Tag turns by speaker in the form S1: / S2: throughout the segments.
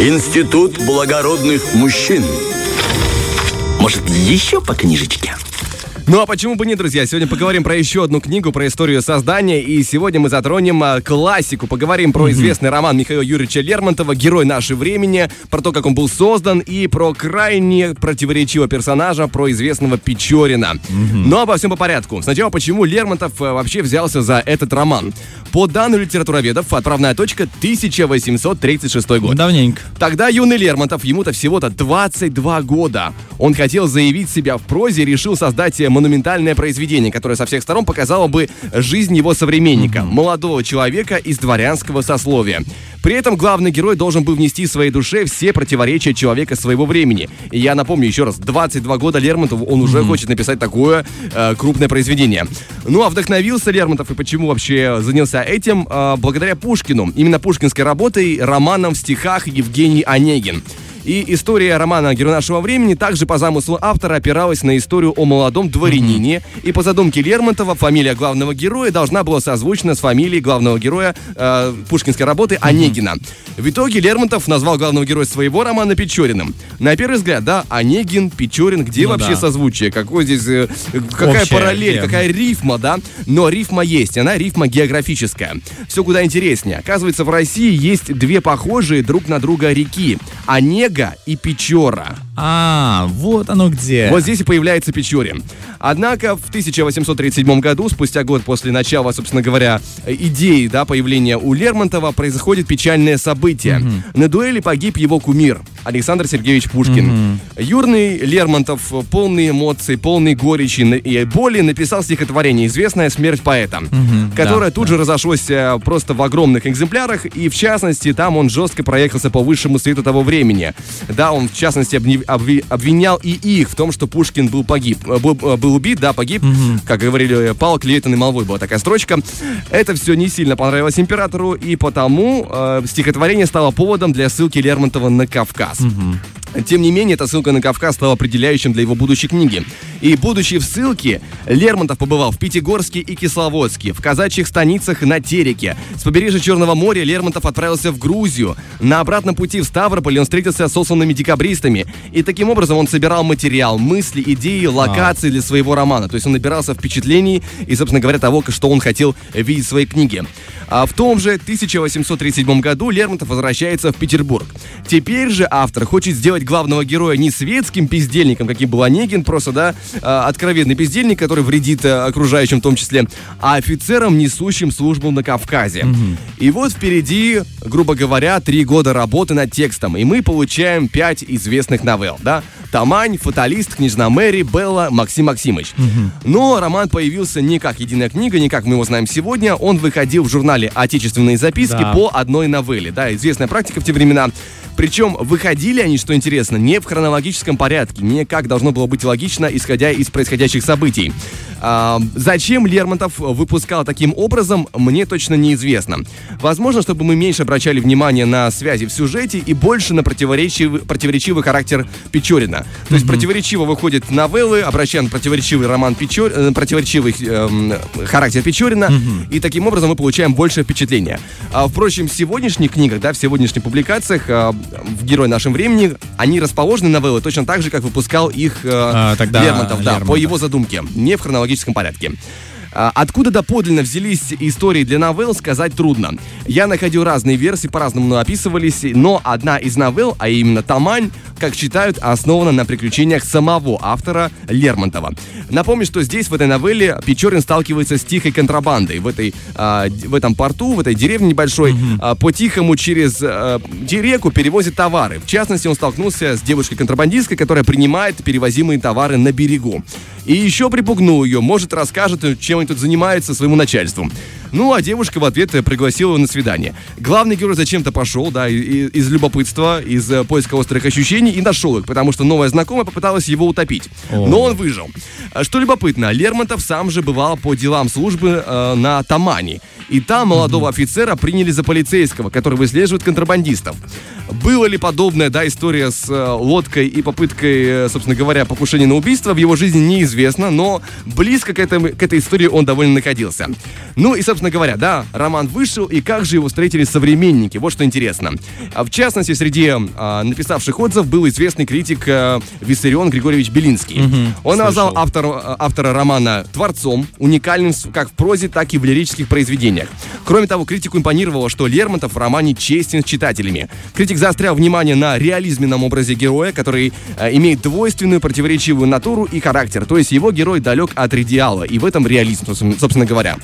S1: Институт благородных мужчин. Может, еще по книжечке?
S2: Ну а почему бы нет, друзья? Сегодня поговорим про еще одну книгу, про историю создания. И сегодня мы затронем а, классику. Поговорим про известный роман Михаила Юрьевича Лермонтова «Герой нашего времени», про то, как он был создан, и про крайне противоречивого персонажа, про известного Печорина. Но обо всем по порядку. Сначала, почему Лермонтов а, вообще взялся за этот роман? По данным литературоведов, отправная точка 1836 год.
S3: Давненько.
S2: Тогда юный Лермонтов, ему-то всего-то 22 года. Он хотел заявить себя в прозе и решил создать монументальное произведение, которое со всех сторон показало бы жизнь его современника, молодого человека из дворянского сословия. При этом главный герой должен был внести в своей душе все противоречия человека своего времени. И я напомню еще раз, 22 года Лермонтову, он уже хочет написать такое э, крупное произведение. Ну а вдохновился Лермонтов и почему вообще занялся этим? Э, благодаря Пушкину. Именно пушкинской работой, романом в стихах Евгений Онегин. И история романа «Герой нашего времени» также по замыслу автора опиралась на историю о молодом дворянине. И по задумке Лермонтова фамилия главного героя должна была созвучна с фамилией главного героя э, пушкинской работы Онегина. В итоге Лермонтов назвал главного героя своего романа Печориным. На первый взгляд, да, Онегин, Печорин, где
S3: Ну
S2: вообще
S3: да.
S2: созвучие? Какой здесь, э, какая
S3: Общая
S2: параллель,
S3: тема.
S2: какая рифма, да? Но рифма есть, она рифма географическая. Все куда интереснее. Оказывается, в России есть две похожие друг на друга реки. Онега и Печора.
S3: А, вот оно где.
S2: Вот здесь и появляется Печорин. Однако в 1837 году, спустя год после начала, собственно говоря, идеи да, появления у Лермонтова, происходит печальное событие. На дуэли погиб его кумир Александр Сергеевич Пушкин. Юрный Лермонтов, полный эмоций, полный горечи и боли, написал стихотворение «Известная смерть поэта», которое
S3: да,
S2: тут же разошлось э, просто в огромных экземплярах, и в частности там он жестко проехался по высшему свету того времени. Да, он в частности обвинял и их в том, что Пушкин был погиб, э, был, э, был убит, да, погиб, как говорили, э, пал клеветанной молвой была такая строчка. Это все не сильно понравилось императору, и потому э, стихотворение стало поводом для ссылки Лермонтова на Кавказ. Тем не менее, эта ссылка на Кавказ стала определяющим для его будущей книги. И будучи в ссылке, Лермонтов побывал в Пятигорске и Кисловодске, в казачьих станицах на Тереке. С побережья Черного моря Лермонтов отправился в Грузию. На обратном пути в Ставрополь он встретился с сосланными декабристами. И таким образом он собирал материал, мысли, идеи, локации для своего романа. То есть он набирался впечатлений и, собственно говоря, того, что он хотел видеть в своей книге. А в том же 1837 году Лермонтов возвращается в Петербург. Теперь же автор хочет сделать главного героя не светским бездельником, каким был Онегин, просто, да, а, откровенный бездельник, который вредит а, окружающим в том числе, а офицером, несущим службу на Кавказе. И вот впереди, грубо говоря, три года работы над текстом, и мы получаем пять известных новелл, да? Тамань, Фаталист, Княжна Мэри, Белла, Максим Максимыч. Но роман появился не как единая книга, не как мы его знаем сегодня. Он выходил в журнале «Отечественные записки»
S3: Да.
S2: по одной новелле. Да, известная практика в те времена. Причем выходили они, что интересно, не в хронологическом порядке, не как должно было быть логично, исходя из происходящих событий. А, зачем Лермонтов выпускал таким образом, мне точно неизвестно. Возможно, чтобы мы меньше обращали внимание на связи в сюжете и больше на противоречивый, противоречивый характер Печорина. То есть противоречиво выходят новеллы, обращаем на противоречивый роман Печор... э, противоречивый эм, характер Печорина, и таким образом мы получаем больше впечатления. А, впрочем, в сегодняшних книгах, да, в сегодняшних публикациях а, в «Герой нашем времени» они расположены новеллы точно так же, как выпускал их э,
S3: А, тогда
S2: Лермонтов, да, по
S3: Лермонтов.
S2: его задумке, не в хронологическом порядке. А, Откуда доподлинно взялись истории для новелл, сказать трудно. Я находил разные версии, по-разному описывались, но одна из новелл, а именно «Тамань», как считают, основана на приключениях самого автора Лермонтова. Напомню, что здесь, в этой новелле, Печорин сталкивается с тихой контрабандой. В, этой, а, в этом порту, в этой деревне небольшой, а, по-тихому через реку перевозит товары. В частности, он столкнулся с девушкой-контрабандисткой, которая принимает перевозимые товары на берегу. И еще припугнул ее, может, расскажет, чем они тут занимаются своему начальству. Ну, а девушка в ответ э, пригласила его на свидание. Главный герой зачем-то пошел, да, из любопытства, из э, поиска острых ощущений и нашел их, потому что новая знакомая попыталась его утопить. Но он выжил. Что любопытно, Лермонтов сам же бывал по делам службы э, на Тамани. И там молодого офицера приняли за полицейского, который выслеживает контрабандистов. Было ли подобная, да, история с э, лодкой и попыткой, э, собственно говоря, покушения на убийство, в его жизни неизвестно, но близко к, этому, к этой истории он довольно находился. Ну и, собственно говоря, да, роман вышел, и как же его встретили современники? Вот что интересно. А В частности, среди а, написавших отзыв был известный критик а, Виссарион Григорьевич Белинский. Он назвал автор, а, автора романа творцом, уникальным как в прозе, так и в лирических произведениях. Кроме того, критику импонировало, что Лермонтов в романе честен с читателями. Критик заострял внимание на реализменном образе героя, который э, имеет двойственную противоречивую натуру и характер. То есть его герой далек от идеала, и в этом реализм, собственно говоря.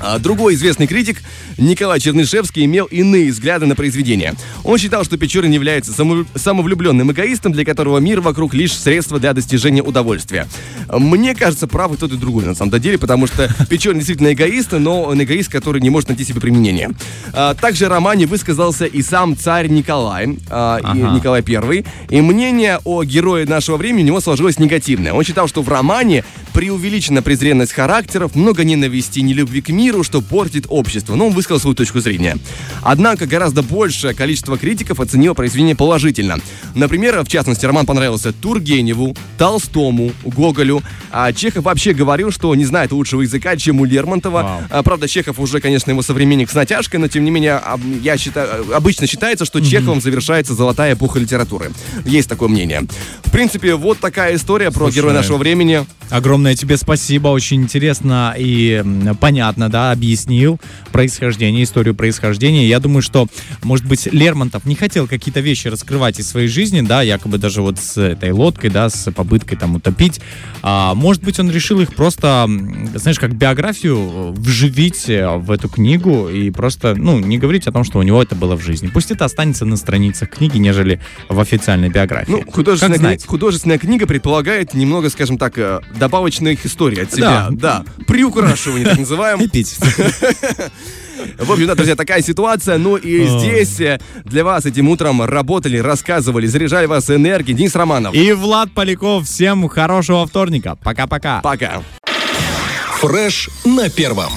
S2: А Другой известный критик, Николай Чернышевский, имел иные взгляды на произведение. Он считал, что Печорин является самовлю- самовлюбленным эгоистом, для которого мир вокруг лишь средство для достижения удовольствия. Мне кажется, прав и тот, и другой, на самом деле, потому что Печорин действительно эгоист, но он эгоист, который не может найти себе применение. А, Также в романе высказался и сам царь Николай, а,
S3: Ага.
S2: Николай I, и мнение о герое нашего времени у него сложилось негативное. Он считал, что в романе преувеличена презренность характеров, много ненависти и нелюбви к миру, что портит общество. Но он высказал свою точку зрения. Однако гораздо большее количество критиков оценило произведение положительно. Например, в частности, роман понравился Тургеневу, Толстому, Гоголю. А Чехов вообще говорил, что не знает лучшего языка, чем у Лермонтова.
S3: Вау.
S2: А, Правда, Чехов уже, конечно, его современник с натяжкой, но тем не менее, я считаю, обычно считается, что Чеховым завершается золотая эпоха литературы. Есть такое мнение. В принципе, вот такая история про
S3: Слушай,
S2: героя нашего времени.
S3: Огромное тебе спасибо, очень интересно и понятно, да, объяснил происхождение, историю происхождения. Я думаю, что, может быть, Лермонтов не хотел какие-то вещи раскрывать из своей жизни, да, якобы даже вот с этой лодкой, да, с попыткой там утопить. А, может быть, он решил их просто, знаешь, как биографию э, вживить э, в эту книгу и просто, ну, не говорить о том, что у него это было в жизни. Пусть это останется на страницах книги, нежели в официальной биографии.
S2: Ну, художественная,
S3: Как
S2: кни- художественная книга предполагает немного, скажем так, э, добавочных историй от себя.
S3: Да.
S2: Да. Приукрашивание, так называем.
S3: пить.
S2: В общем, да, друзья, такая ситуация. Ну и здесь э, для вас этим утром работали, рассказывали, заряжали вас энергией. Денис Романов.
S3: И Влад Поляков. Всем хорошего вторника. Пока-пока.
S2: Пока.
S4: Фреш на первом.